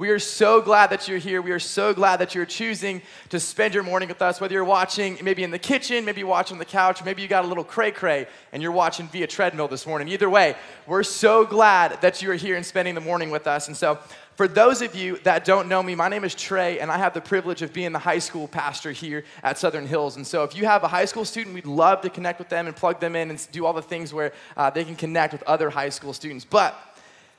we are so glad that you're here. We are so glad that you're choosing to spend your morning with us, whether you're watching maybe in the kitchen, maybe watching on the couch, maybe you got a little cray cray and you're watching via treadmill this morning. Either way, we're so glad that you are here and spending the morning with us. And so, for those of you that don't know me, my name is Trey, and I have the privilege of being the high school pastor here at Southern Hills. And so, if you have a high school student, we'd love to connect with them and plug them in and do all the things where uh, they can connect with other high school students. But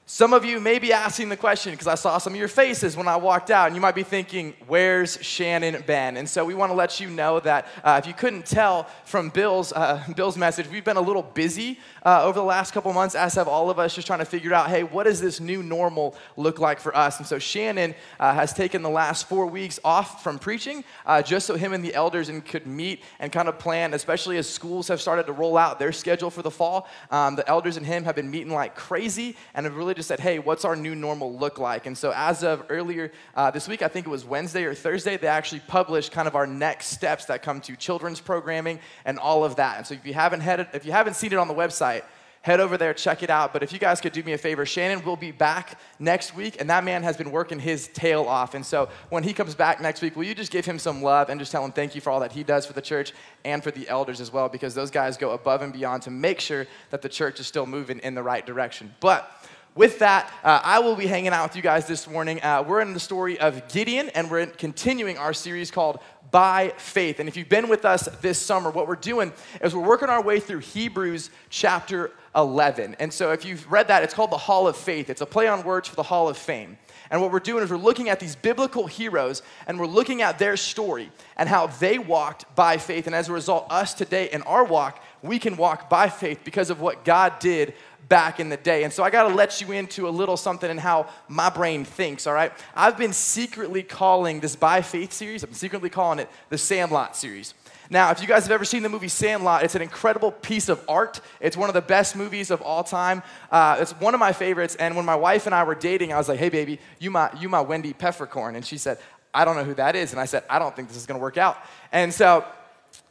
some of you may be asking the question because I saw some of your faces when I walked out, and you might be thinking, Where's Shannon been? And so we want to let you know that uh, if you couldn't tell from Bill's, uh, Bill's message, we've been a little busy uh, over the last couple months, as have all of us, just trying to figure out, hey, what does this new normal look like for us? And so Shannon uh, has taken the last four weeks off from preaching uh, just so him and the elders and could meet and kind of plan, especially as schools have started to roll out their schedule for the fall. Um, the elders and him have been meeting like crazy and have really just said, hey, what's our new normal look like? And so as of earlier uh, this week, I think it was Wednesday or Thursday, they actually published kind of our next steps that come to children's programming and all of that. And so if you haven't had it, if you haven't seen it on the website, head over there, check it out. But if you guys could do me a favor, Shannon will be back next week, and that man has been working his tail off. And so when he comes back next week, will you just give him some love and just tell him thank you for all that he does for the church and for the elders as well, because those guys go above and beyond to make sure that the church is still moving in the right direction. But with that, uh, I will be hanging out with you guys this morning. Uh, we're in the story of Gideon, and we're continuing our series called By Faith. And if you've been with us this summer, what we're doing is we're working our way through Hebrews chapter 11. And so if you've read that, it's called the Hall of Faith. It's a play on words for the Hall of Fame. And what we're doing is we're looking at these biblical heroes and we're looking at their story and how they walked by faith. And as a result, us today in our walk, we can walk by faith because of what God did back in the day. And so I got to let you into a little something in how my brain thinks, all right? I've been secretly calling this By Faith series, I've been secretly calling it the Sandlot series. Now, if you guys have ever seen the movie Sandlot, it's an incredible piece of art. It's one of the best movies of all time. Uh, it's one of my favorites. And when my wife and I were dating, I was like, hey, baby, you my, you my Wendy Peppercorn. And she said, I don't know who that is. And I said, I don't think this is going to work out. And so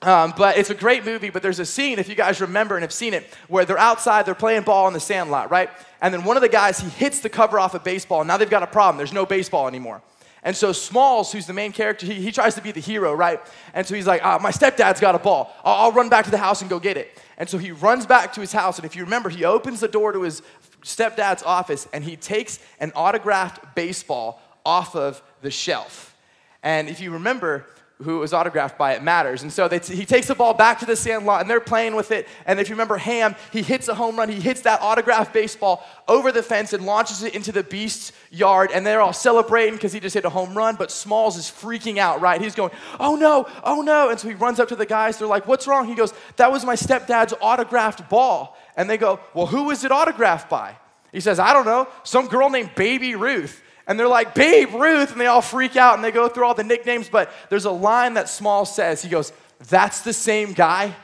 um, but it's a great movie, but there's a scene, if you guys remember and have seen it, where they're outside, they're playing ball in the sandlot, right? And then one of the guys, he hits the cover off a baseball, and now they've got a problem. There's no baseball anymore. And so Smalls, who's the main character, he, he tries to be the hero, right? And so he's like, ah, my stepdad's got a ball. I'll, I'll run back to the house and go get it. And so he runs back to his house, and if you remember, he opens the door to his stepdad's office, and he takes an autographed baseball off of the shelf. And if you remember, who was autographed by it matters. And so t- he takes the ball back to the sandlot and they're playing with it. And if you remember Ham, he hits a home run. He hits that autographed baseball over the fence and launches it into the beast's yard. And they're all celebrating because he just hit a home run. But Smalls is freaking out, right? He's going, oh no, oh no. And so he runs up to the guys. They're like, what's wrong? He goes, that was my stepdad's autographed ball. And they go, well, who was it autographed by? He says, I don't know, some girl named Baby Ruth and they're like, Babe Ruth, and they all freak out and they go through all the nicknames. But there's a line that Small says. He goes, That's the same guy.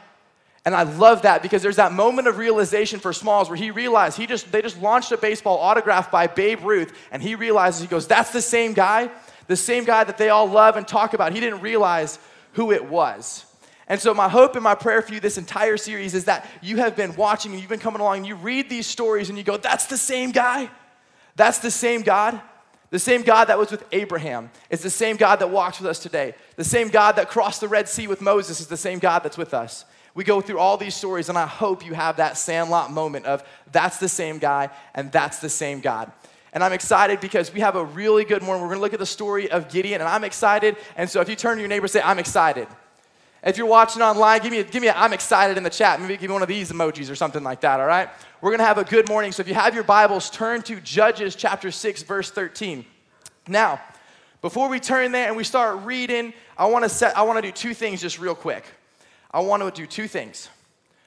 And I love that because there's that moment of realization for Smalls where he realized he just they just launched a baseball autographed by Babe Ruth, and he realizes he goes, That's the same guy, the same guy that they all love and talk about. He didn't realize who it was. And so, my hope and my prayer for you this entire series is that you have been watching and you've been coming along and you read these stories and you go, That's the same guy. That's the same God. The same God that was with Abraham is the same God that walks with us today. The same God that crossed the Red Sea with Moses is the same God that's with us. We go through all these stories, and I hope you have that sandlot moment of that's the same guy and that's the same God. And I'm excited because we have a really good morning. We're gonna look at the story of Gideon, and I'm excited. And so if you turn to your neighbor say, I'm excited. If you're watching online, give me, a, give me a I'm excited in the chat. Maybe give me one of these emojis or something like that, all right? We're going to have a good morning. So if you have your Bibles, turn to Judges chapter 6, verse 13. Now, before we turn there and we start reading, I want to set I want to do two things just real quick. I want to do two things.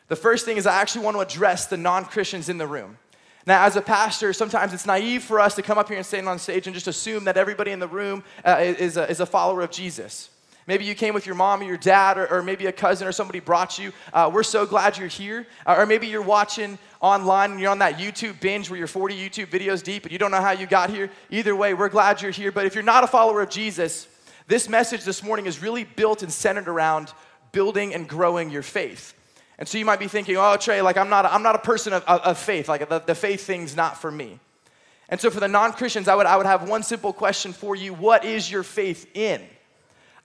The first thing is I actually want to address the non-Christians in the room. Now, as a pastor, sometimes it's naive for us to come up here and stand on stage and just assume that everybody in the room uh, is, a, is a follower of Jesus. Maybe you came with your mom or your dad, or, or maybe a cousin or somebody brought you. Uh, we're so glad you're here. Uh, or maybe you're watching online and you're on that YouTube binge where you're 40 YouTube videos deep and you don't know how you got here. Either way, we're glad you're here. But if you're not a follower of Jesus, this message this morning is really built and centered around building and growing your faith. And so you might be thinking, oh, Trey, like I'm not, a, I'm not a person of, of, of faith. Like the, the faith thing's not for me. And so for the non Christians, I would, I would have one simple question for you What is your faith in?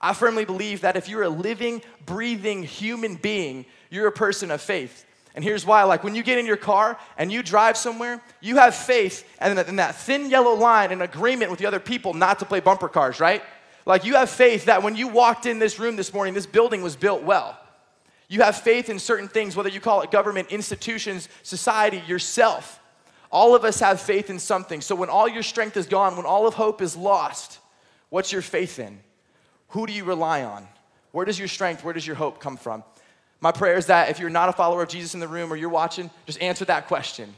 I firmly believe that if you're a living, breathing human being, you're a person of faith. And here's why like when you get in your car and you drive somewhere, you have faith and in that thin yellow line in agreement with the other people not to play bumper cars, right? Like you have faith that when you walked in this room this morning, this building was built well. You have faith in certain things, whether you call it government, institutions, society, yourself. All of us have faith in something. So when all your strength is gone, when all of hope is lost, what's your faith in? Who do you rely on? Where does your strength, where does your hope come from? My prayer is that if you're not a follower of Jesus in the room or you're watching, just answer that question.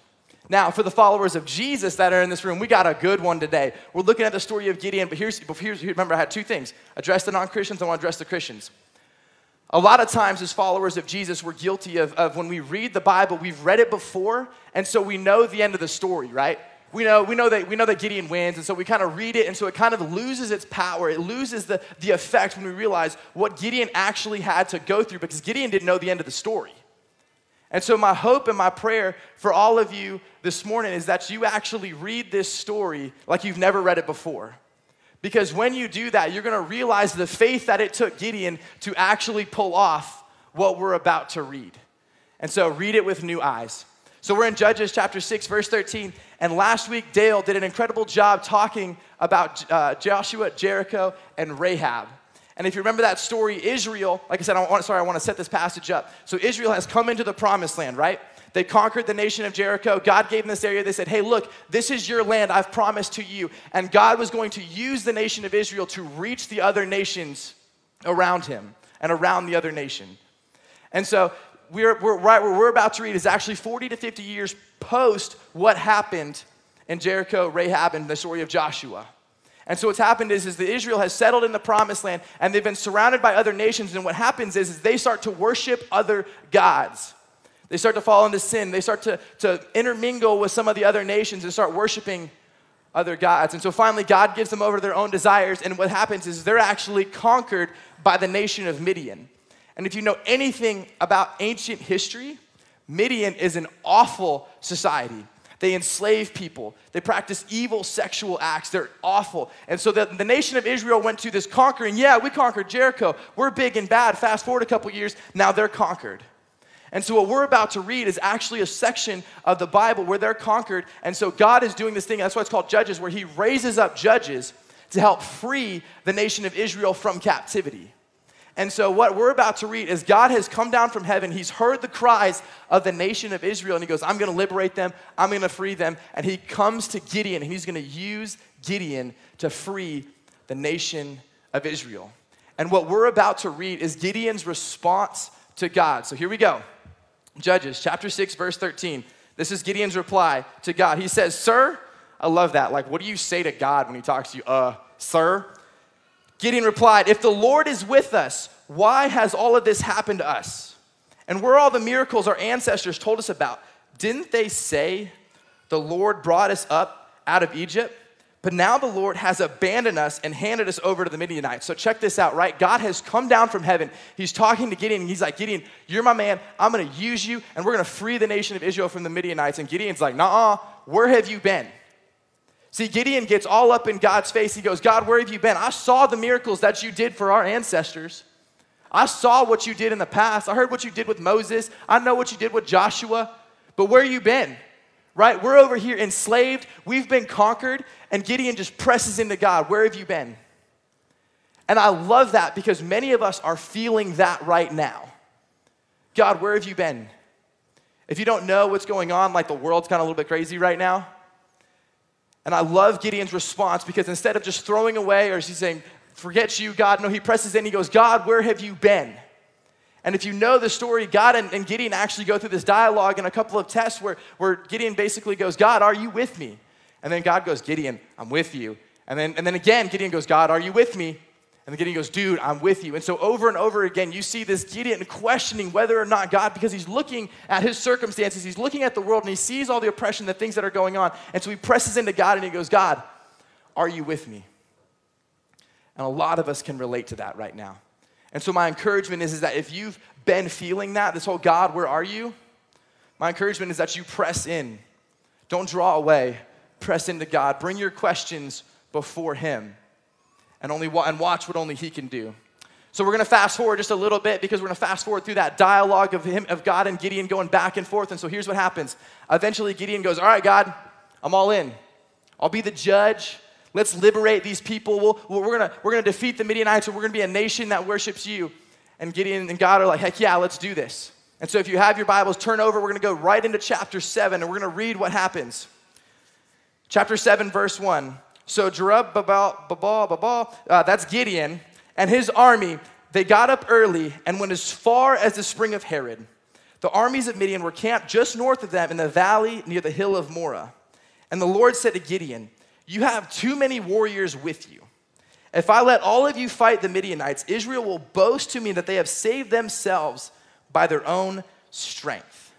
Now, for the followers of Jesus that are in this room, we got a good one today. We're looking at the story of Gideon, but here's, here's remember, I had two things address the non Christians, I want to address the Christians. A lot of times, as followers of Jesus, we're guilty of, of when we read the Bible, we've read it before, and so we know the end of the story, right? We know, we know, that, we know that Gideon wins, and so we kind of read it, and so it kind of loses its power. It loses the, the effect when we realize what Gideon actually had to go through because Gideon didn't know the end of the story. And so, my hope and my prayer for all of you this morning is that you actually read this story like you've never read it before. Because when you do that, you're gonna realize the faith that it took Gideon to actually pull off what we're about to read. And so, read it with new eyes. So we're in Judges chapter 6, verse 13. And last week, Dale did an incredible job talking about uh, Joshua, Jericho, and Rahab. And if you remember that story, Israel, like I said, I want, sorry, I want to set this passage up. So Israel has come into the promised land, right? They conquered the nation of Jericho. God gave them this area. They said, Hey, look, this is your land I've promised to you. And God was going to use the nation of Israel to reach the other nations around him and around the other nation. And so we're, we're right where we're about to read is actually 40 to 50 years post what happened in Jericho, Rahab, and the story of Joshua. And so what's happened is, is that Israel has settled in the promised land and they've been surrounded by other nations. And what happens is, is they start to worship other gods. They start to fall into sin. They start to, to intermingle with some of the other nations and start worshiping other gods. And so finally, God gives them over to their own desires. And what happens is they're actually conquered by the nation of Midian. And if you know anything about ancient history, Midian is an awful society. They enslave people. They practice evil sexual acts. They're awful. And so the, the nation of Israel went to this conquering. Yeah, we conquered Jericho. We're big and bad. Fast forward a couple years, now they're conquered. And so, what we're about to read is actually a section of the Bible where they're conquered. And so, God is doing this thing, that's why it's called Judges, where He raises up judges to help free the nation of Israel from captivity. And so, what we're about to read is God has come down from heaven. He's heard the cries of the nation of Israel, and He goes, I'm going to liberate them, I'm going to free them. And He comes to Gideon, and He's going to use Gideon to free the nation of Israel. And what we're about to read is Gideon's response to God. So, here we go Judges chapter 6, verse 13. This is Gideon's reply to God. He says, Sir, I love that. Like, what do you say to God when He talks to you? Uh, sir? Gideon replied, If the Lord is with us, why has all of this happened to us? And where all the miracles our ancestors told us about? Didn't they say the Lord brought us up out of Egypt? But now the Lord has abandoned us and handed us over to the Midianites. So check this out, right? God has come down from heaven. He's talking to Gideon, he's like, Gideon, you're my man. I'm going to use you, and we're going to free the nation of Israel from the Midianites. And Gideon's like, nah, where have you been? See, Gideon gets all up in God's face. He goes, God, where have you been? I saw the miracles that you did for our ancestors. I saw what you did in the past. I heard what you did with Moses. I know what you did with Joshua. But where have you been? Right? We're over here enslaved. We've been conquered. And Gideon just presses into God. Where have you been? And I love that because many of us are feeling that right now. God, where have you been? If you don't know what's going on, like the world's kind of a little bit crazy right now, and I love Gideon's response because instead of just throwing away or he's saying, forget you, God, no, he presses in, he goes, God, where have you been? And if you know the story, God and, and Gideon actually go through this dialogue and a couple of tests where, where Gideon basically goes, God, are you with me? And then God goes, Gideon, I'm with you. And then, and then again, Gideon goes, God, are you with me? And the Gideon goes, Dude, I'm with you. And so over and over again, you see this Gideon questioning whether or not God, because he's looking at his circumstances, he's looking at the world, and he sees all the oppression, the things that are going on. And so he presses into God and he goes, God, are you with me? And a lot of us can relate to that right now. And so my encouragement is, is that if you've been feeling that, this whole God, where are you? My encouragement is that you press in. Don't draw away, press into God. Bring your questions before Him and, only wa- and watch what only He can do. So we're going to fast forward just a little bit because we're going to fast forward through that dialogue of him, of God and Gideon going back and forth. And so here's what happens. Eventually, Gideon goes, "All right, God, I'm all in. I'll be the judge. Let's liberate these people. We'll, we're going we're gonna defeat the Midianites, and we're going to be a nation that worships you." And Gideon and God are like, "Heck yeah, let's do this." And so if you have your Bibles, turn over. We're going to go right into chapter seven, and we're going to read what happens. Chapter seven, verse one. So Jerub Babal, uh, that's Gideon and his army, they got up early and went as far as the spring of Harod. The armies of Midian were camped just north of them in the valley near the hill of Moreh. And the Lord said to Gideon, You have too many warriors with you. If I let all of you fight the Midianites, Israel will boast to me that they have saved themselves by their own strength.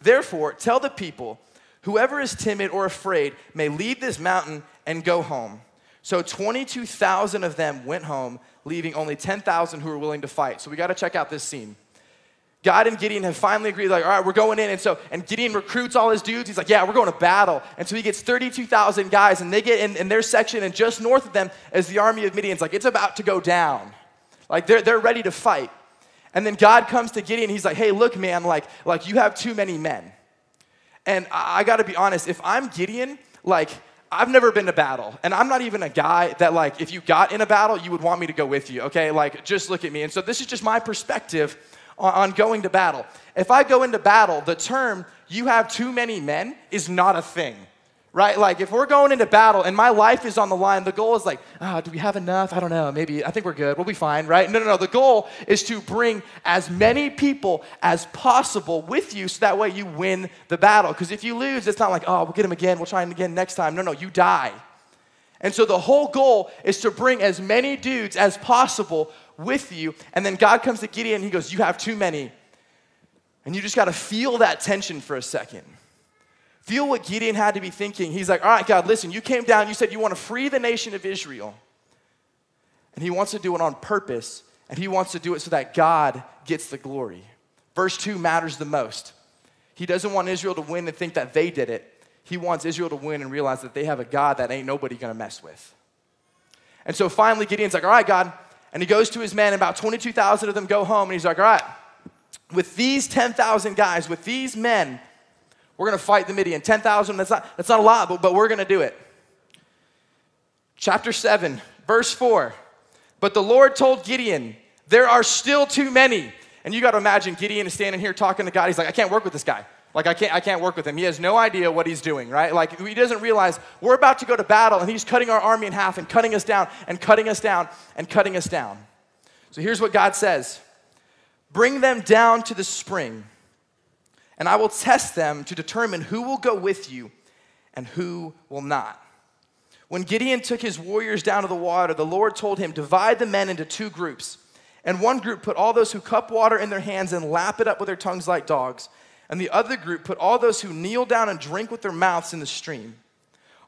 Therefore, tell the people, whoever is timid or afraid may leave this mountain and go home. So 22,000 of them went home, leaving only 10,000 who were willing to fight. So we got to check out this scene. God and Gideon have finally agreed, like, all right, we're going in. And so, and Gideon recruits all his dudes. He's like, yeah, we're going to battle. And so he gets 32,000 guys, and they get in, in their section, and just north of them is the army of Midian's like, it's about to go down. Like, they're, they're ready to fight. And then God comes to Gideon. He's like, hey, look, man, like, like you have too many men. And I, I got to be honest, if I'm Gideon, like, I've never been to battle, and I'm not even a guy that, like, if you got in a battle, you would want me to go with you, okay? Like, just look at me. And so, this is just my perspective on, going to battle. If I go into battle, the term, you have too many men, is not a thing right? Like if we're going into battle and my life is on the line, the goal is like, oh, do we have enough? I don't know. Maybe I think we're good. We'll be fine, right? No, no, no. The goal is to bring as many people as possible with you so that way you win the battle. Because if you lose, it's not like, oh, we'll get him again. We'll try him again next time. No, no, you die. And so the whole goal is to bring as many dudes as possible with you. And then God comes to Gideon and he goes, You have too many. And you just got to feel that tension for a second. Feel what Gideon had to be thinking. He's like, All right, God, listen, you came down, you said you want to free the nation of Israel. And he wants to do it on purpose, and he wants to do it so that God gets the glory. Verse 2 matters the most. He doesn't want Israel to win and think that they did it. He wants Israel to win and realize that they have a God that ain't nobody gonna mess with. And so finally, Gideon's like, All right, God. And he goes to his men, and about 22,000 of them go home, and he's like, All right, with these 10,000 guys, with these men, we're going to fight the Midian. 10,000, that's not, that's not a lot, but, but we're going to do it. Chapter 7, verse 4. But the Lord told Gideon, There are still too many. And you got to imagine Gideon is standing here talking to God. He's like, I can't work with this guy. Like, I can't, I can't work with him. He has no idea what he's doing, right? Like, he doesn't realize we're about to go to battle and he's cutting our army in half and cutting us down and cutting us down and cutting us down. So here's what God says Bring them down to the spring and I will test them to determine who will go with you and who will not. When Gideon took his warriors down to the water, the Lord told him, Divide the men into two groups. And one group put all those who cup water in their hands and lap it up with their tongues like dogs. And the other group put all those who kneel down and drink with their mouths in the stream.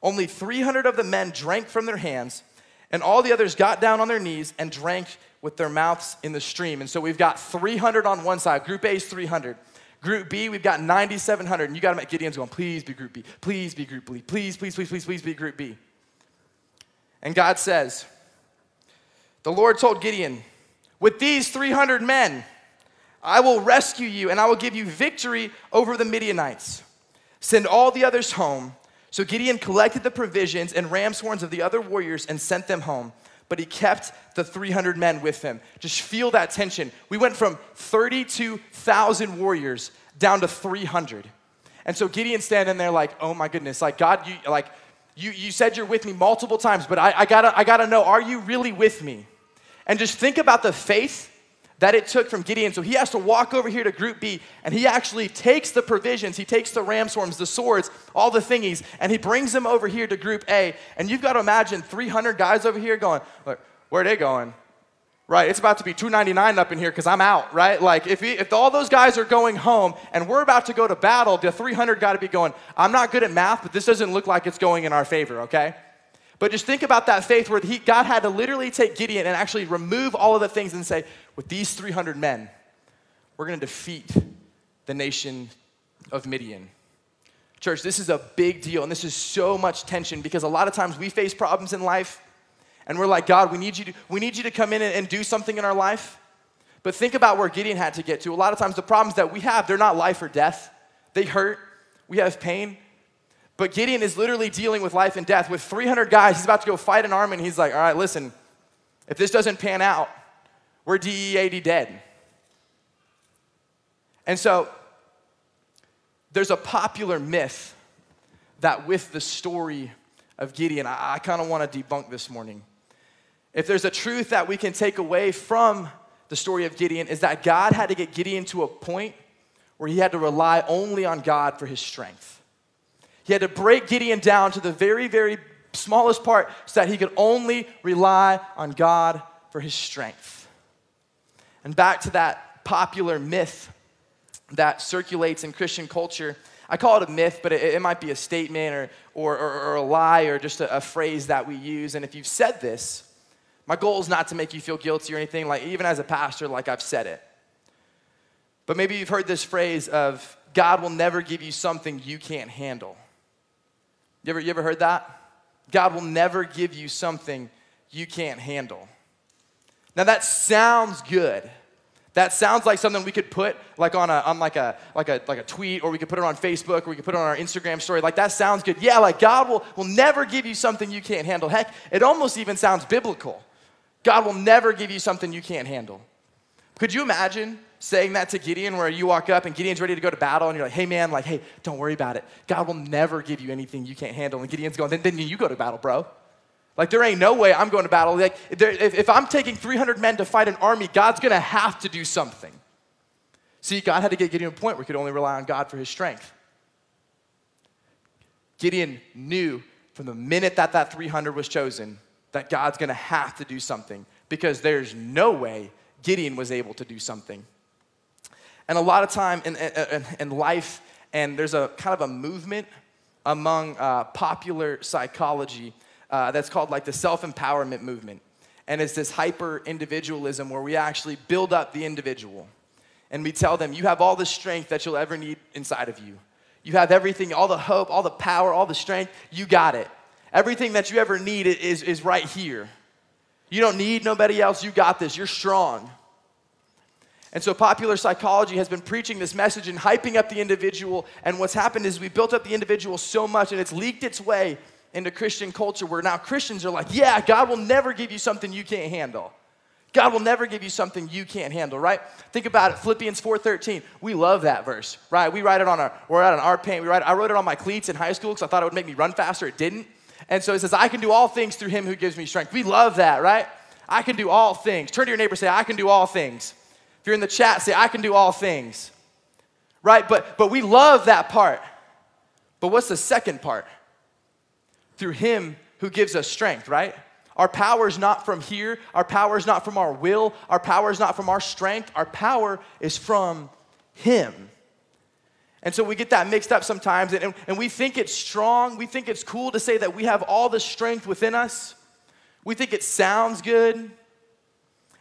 Only 300 of the men drank from their hands, and all the others got down on their knees and drank with their mouths in the stream. And so we've got 300 on one side. Group A is 300. Group B, we've got 9,700. And you got to make Gideon's going, please be Group B. Please be Group B. Please, please, please, please, please be Group B. And God says, the Lord told Gideon, with these 300 men, I will rescue you and I will give you victory over the Midianites. Send all the others home. So Gideon collected the provisions and ram's horns of the other warriors and sent them home but he kept the 300 men with him. Just feel that tension. We went from 32,000 warriors down to 300. And so Gideon's standing there like, oh my goodness, like God, you like you, you said you're with me multiple times, but I, I gotta I gotta know, are you really with me? And just think about the faith that it took from Gideon. So he has to walk over here to Group B and he actually takes the provisions, he takes the ram's horns, the swords, all the thingies, and he brings them over here to Group A. And you've got to imagine 300 guys over here going, where are they going? Right, it's about to be 299 up in here because I'm out, right? Like, if, he, if all those guys are going home and we're about to go to battle, the 300 got to be going, I'm not good at math, but this doesn't look like it's going in our favor, okay? But just think about that faith where he, God had to literally take Gideon and actually remove all of the things and say, with these 300 men, we're going to defeat the nation of Midian. Church, this is a big deal, and this is so much tension because a lot of times we face problems in life, and we're like, God, we need you to, we need you to come in and, and do something in our life. But think about where Gideon had to get to. A lot of times, the problems that we have, they're not life or death. They hurt, we have pain. But Gideon is literally dealing with life and death. With 300 guys, he's about to go fight an army, and he's like, all right, listen, if this doesn't pan out, we're DEAD dead. And so, there's a popular myth that with the story of Gideon, I, I kind of want to debunk this morning. If there's a truth that we can take away from the story of Gideon, is that God had to get Gideon to a point where he had to rely only on God for his strength. He had to break Gideon down to the very, very smallest part so that he could only rely on God for his strength. And back to that popular myth that circulates in Christian culture. I call it a myth, but it, it might be a statement or, or, or, or a lie or just a, a phrase that we use. And if you've said this, my goal is not to make you feel guilty or anything, like even as a pastor, like I've said it. But maybe you've heard this phrase of God will never give you something you can't handle. You ever, you ever heard that? God will never give you something you can't handle. Now that sounds good. That sounds like something we could put like on a on like a like a like a tweet, or we could put it on Facebook, or we could put it on our Instagram story. Like that sounds good. Yeah, like God will will never give you something you can't handle. Heck, it almost even sounds biblical. God will never give you something you can't handle. Could you imagine saying that to Gideon where you walk up and Gideon's ready to go to battle and you're like, hey man, like, hey, don't worry about it. God will never give you anything you can't handle. And Gideon's going, then, then you go to battle, bro. Like, there ain't no way I'm going to battle. Like, there, if, if I'm taking 300 men to fight an army, God's going to have to do something. See, God had to get Gideon to a point where he could only rely on God for his strength. Gideon knew from the minute that that 300 was chosen that God's going to have to do something because there's no way Gideon was able to do something. And a lot of time in, in, in life, and there's a kind of a movement among uh, popular psychology uh, that's called like the self empowerment movement. And it's this hyper individualism where we actually build up the individual. And we tell them, you have all the strength that you'll ever need inside of you. You have everything, all the hope, all the power, all the strength, you got it. Everything that you ever need is, is right here. You don't need nobody else, you got this, you're strong. And so, popular psychology has been preaching this message and hyping up the individual. And what's happened is we built up the individual so much and it's leaked its way into Christian culture where now Christians are like, yeah, God will never give you something you can't handle. God will never give you something you can't handle, right? Think about it. Philippians 4:13. We love that verse, right? We write it on our we're out on our paint. We write. I wrote it on my cleats in high school because I thought it would make me run faster. It didn't. And so it says, I can do all things through him who gives me strength. We love that, right? I can do all things. Turn to your neighbor say, I can do all things. You're in the chat, say, I can do all things. Right? But but we love that part. But what's the second part? through Him who gives us strength, right? Our power is not from here. Our power is not from our will. Our power is not from our strength. Our power is from Him. And so we get that mixed up sometimes, and, and we think it's strong. We think it's cool to say that we have all the strength within us. We think it sounds good.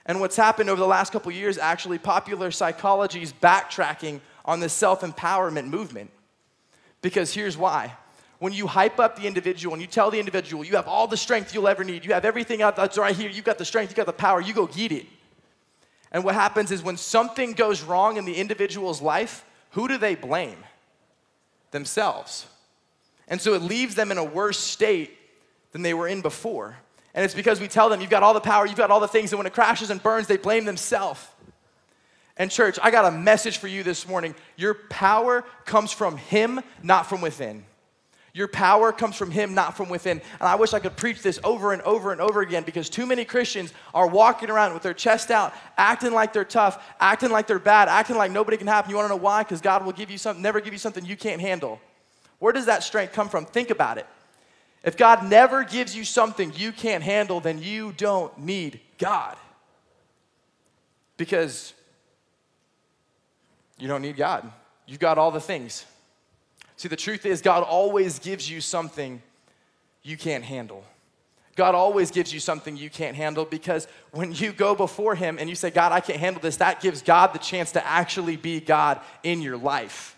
And what's happened over the last couple years, actually, popular psychology is backtracking on the self empowerment movement. Because here's why when you hype up the individual and you tell the individual you have all the strength you'll ever need, you have everything out that's right here, you've got the strength, you've got the power, you go get it. And what happens is when something goes wrong in the individual's life, who do they blame? Themselves. And so it leaves them in a worse state than they were in before. And it's because we tell them, you've got all the power, you've got all the things, and when it crashes and burns, they blame themselves. And, church, I got a message for you this morning. Your power comes from Him, not from within. Your power comes from Him, not from within. And I wish I could preach this over and over and over again because too many Christians are walking around with their chest out, acting like they're tough, acting like they're bad, acting like nobody can happen. You wanna know why? Because God will give you something, never give you something you can't handle. Where does that strength come from? Think about it. If God never gives you something you can't handle, then you don't need God. Because you don't need God. You've got all the things. See, the truth is, God always gives you something you can't handle. God always gives you something you can't handle because when you go before Him and you say, God, I can't handle this, that gives God the chance to actually be God in your life.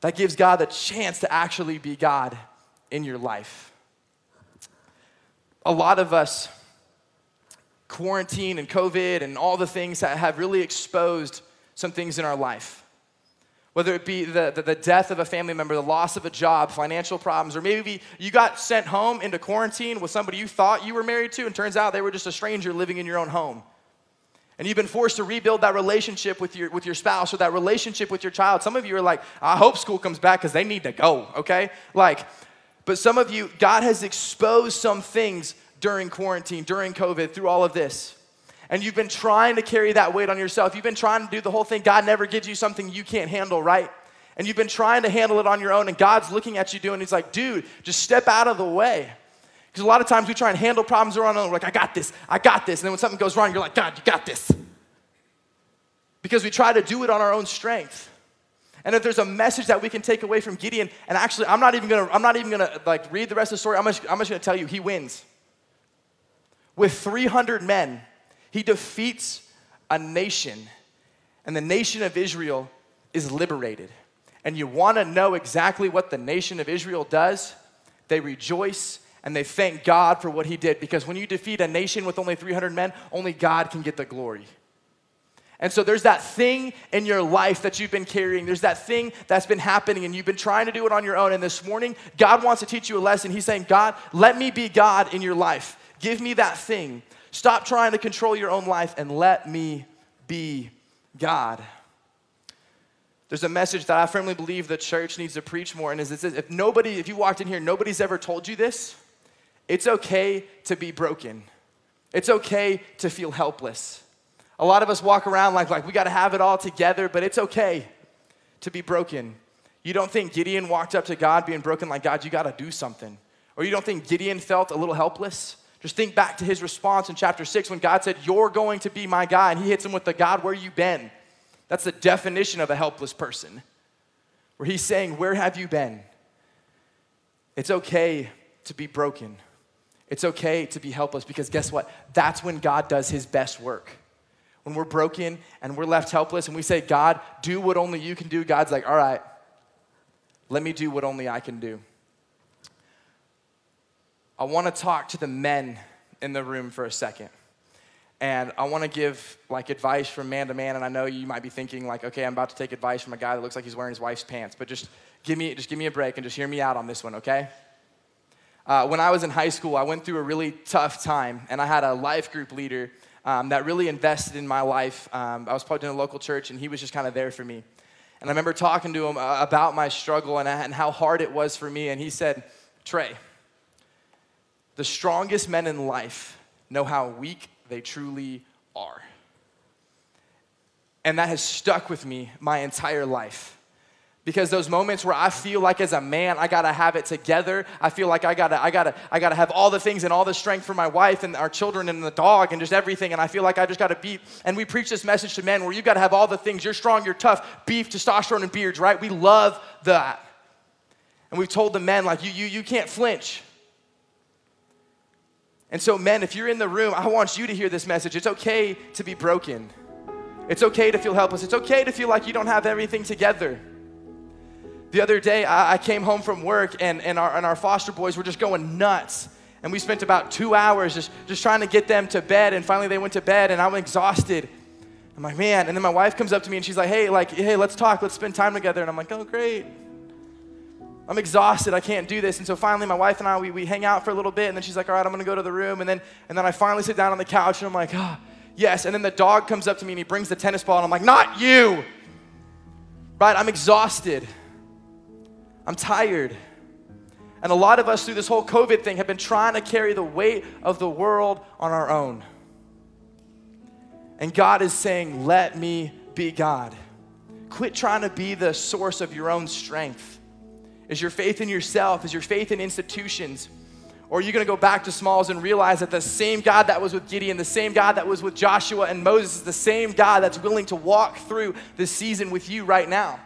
that gives God the chance to actually be God in your life. A lot of us, quarantine and COVID and all the things that have really exposed some things in our life. Whether it be the, the, the, death of a family member, the loss of a job, financial problems, or maybe you got sent home into quarantine with somebody you thought you were married to, and turns out they were just a stranger living in your own home. And you've been forced to rebuild that relationship with your, with your spouse or that relationship with your child. Some of you are like, I hope school comes back because they need to go, okay? Like, but some of you, God has exposed some things during quarantine, during COVID, through all of this. And you've been trying to carry that weight on yourself. You've been trying to do the whole thing. God never gives you something you can't handle, right? And you've been trying to handle it on your own, and God's looking at you doing, He's like, dude, just step out of the way. Because a lot of times we try and handle problems around and we're like, I got this, I got this. And then when something goes wrong, you're like, God, you got this. Because we try to do it on our own strength. And if there's a message that we can take away from Gideon, and actually, I'm not even gonna, I'm not even gonna like read the rest of the story. I'm just, I'm just gonna tell you, he wins. With 300 men, he defeats a nation, and the nation of Israel is liberated. And you want to know exactly what the nation of Israel does? They rejoice and they thank God for what he did because when you defeat a nation with only 300 men, only God can get the glory. And so there's that thing in your life that you've been carrying. There's that thing that's been happening and you've been trying to do it on your own. And this morning, God wants to teach you a lesson. He's saying, God, let me be God in your life. Give me that thing. Stop trying to control your own life and let me be God. There's a message that I firmly believe the church needs to preach more, and is this if nobody, if you walked in here, nobody's ever told you this, it's okay to be broken. It's okay to feel helpless. A lot of us walk around like, like we gotta have it all together, but it's okay to be broken. You don't think Gideon walked up to God being broken like, God, you gotta do something. Or you don't think Gideon felt a little helpless? Just think back to his response in chapter 6 when God said, You're going to be my guy. And he hits him with the God, where you been? That's the definition of a helpless person. Where he's saying, Where have you been? It's okay to be broken. It's okay to be helpless because guess what? That's when God does his best work. When we're broken and we're left helpless and we say, God, do what only you can do, God's like, All right, let me do what only I can do. I want to talk to the men in the room for a second. And I want to give like advice from man to man. And I know you might be thinking like, okay, I'm about to take advice from a guy that looks like he's wearing his wife's pants. But just give me, just give me a break and just hear me out on this one, okay? Uh, when I was in high school, I went through a really tough time, and I had a life group leader um, that really invested in my life. Um, I was plugged in a local church, and he was just kind of there for me. And I remember talking to him uh, about my struggle and, and how hard it was for me, and he said, Trey, the strongest men in life know how weak they truly are. And that has stuck with me my entire life. Because those moments where I feel like as a man, I gotta have it together. I feel like I gotta, I gotta, I gotta have all the things and all the strength for my wife and our children and the dog and just everything. And I feel like I just gotta beat. And we preach this message to men where you gotta have all the things. You're strong, you're tough, beef, testosterone, and beards, right? We love that. And we've told the men, like, you, you, you can't flinch. And so, men, if you're in the room, I want you to hear this message. It's okay to be broken. It's okay to feel helpless. It's okay to feel like you don't have everything together. The other day, I, I came home from work, and, and, our, and our foster boys were just going nuts. And we spent about two hours just, just trying to get them to bed. And finally, they went to bed, and I'm exhausted. I'm like, man. And then my wife comes up to me, and she's like, hey, like, hey, let's talk. Let's spend time together. And I'm like, oh, great. I'm exhausted. I can't do this. And so finally, my wife and I, we, we hang out for a little bit. And then she's like, all right, I'm going to go to the room. And then, and then I finally sit down on the couch and I'm like, ah, oh, yes. And then the dog comes up to me and he brings the tennis ball. And I'm like, not you. Right? I'm exhausted. I'm tired. And a lot of us through this whole COVID thing have been trying to carry the weight of the world on our own. And God is saying, let me be God. Quit trying to be the source of your own strength. Is your faith in yourself? Is your faith in institutions? Or are you going to go back to Smalls and realize that the same God that was with Gideon, the same God that was with Joshua and Moses, is the same God that's willing to walk through this season with you right now?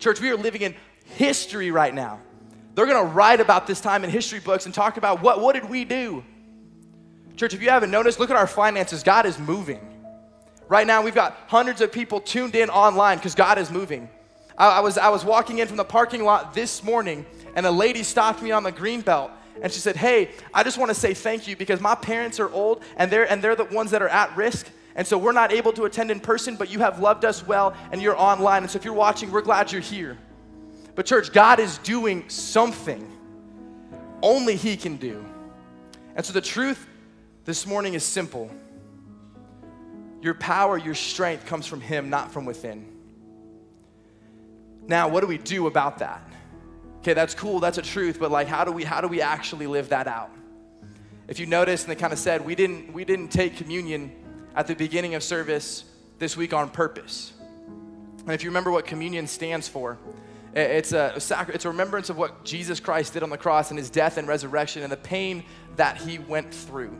Church, we are living in history right now. They're going to write about this time in history books and talk about what, what did we do? Church, if you haven't noticed, look at our finances. God is moving. Right now, we've got hundreds of people tuned in online because God is moving. I, I, was, I was walking in from the parking lot this morning, and a lady stopped me on the green belt. And she said, Hey, I just want to say thank you because my parents are old and they're, and they're the ones that are at risk. And so we're not able to attend in person, but you have loved us well and you're online. And so if you're watching, we're glad you're here. But, church, God is doing something only He can do. And so the truth this morning is simple your power, your strength comes from Him, not from within. Now, what do we do about that? Okay, that's cool, that's a truth, but like how do we how do we actually live that out? If you notice, and they kind of said, we didn't we didn't take communion at the beginning of service this week on purpose. And if you remember what communion stands for, it's a, it's a remembrance of what Jesus Christ did on the cross and his death and resurrection and the pain that he went through.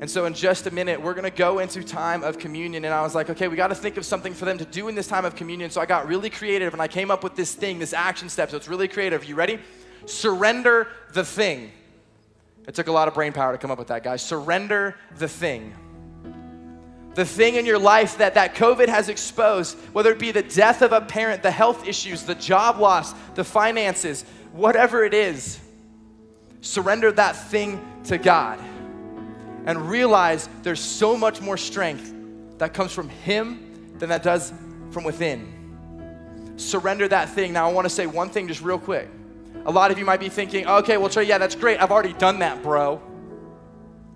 And so, in just a minute, we're going to go into time of communion. And I was like, okay, we got to think of something for them to do in this time of communion. So I got really creative and I came up with this thing, this action step. So it's really creative. You ready? Surrender the thing. It took a lot of brain power to come up with that, guys. Surrender the thing. The thing in your life that, that COVID has exposed, whether it be the death of a parent, the health issues, the job loss, the finances, whatever it is, surrender that thing to God and realize there's so much more strength that comes from Him than that does from within. Surrender that thing. Now, I want to say one thing just real quick. A lot of you might be thinking, okay, well, Trey, yeah, that's great. I've already done that, bro.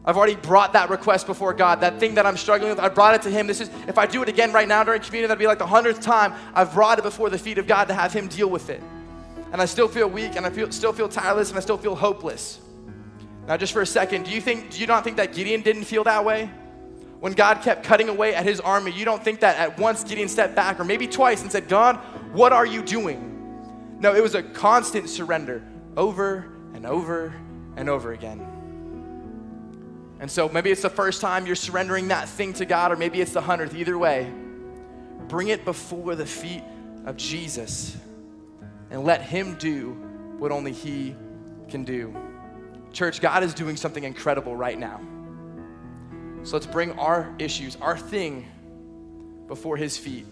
I've already brought that request before God. That thing that I'm struggling with, I brought it to Him. This is, if I do it again right now during communion, that'd be like the hundredth time I've brought it before the feet of God to have Him deal with it. And I still feel weak, and I feel, still feel tireless, and I still feel hopeless. Now, just for a second, do you think, do you not think that Gideon didn't feel that way? When God kept cutting away at his army, you don't think that at once Gideon stepped back or maybe twice and said, God, what are you doing? No, it was a constant surrender over and over and over again. And so maybe it's the first time you're surrendering that thing to God, or maybe it's the hundredth. Either way, bring it before the feet of Jesus and let Him do what only He can do. Church, God is doing something incredible right now. So let's bring our issues, our thing, before His feet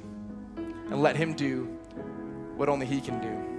and let Him do what only He can do.